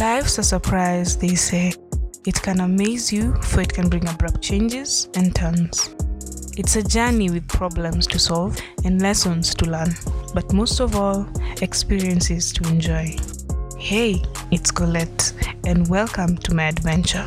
Life's a surprise, they say. It can amaze you, for it can bring abrupt changes and turns. It's a journey with problems to solve and lessons to learn, but most of all, experiences to enjoy. Hey, it's Colette, and welcome to my adventure.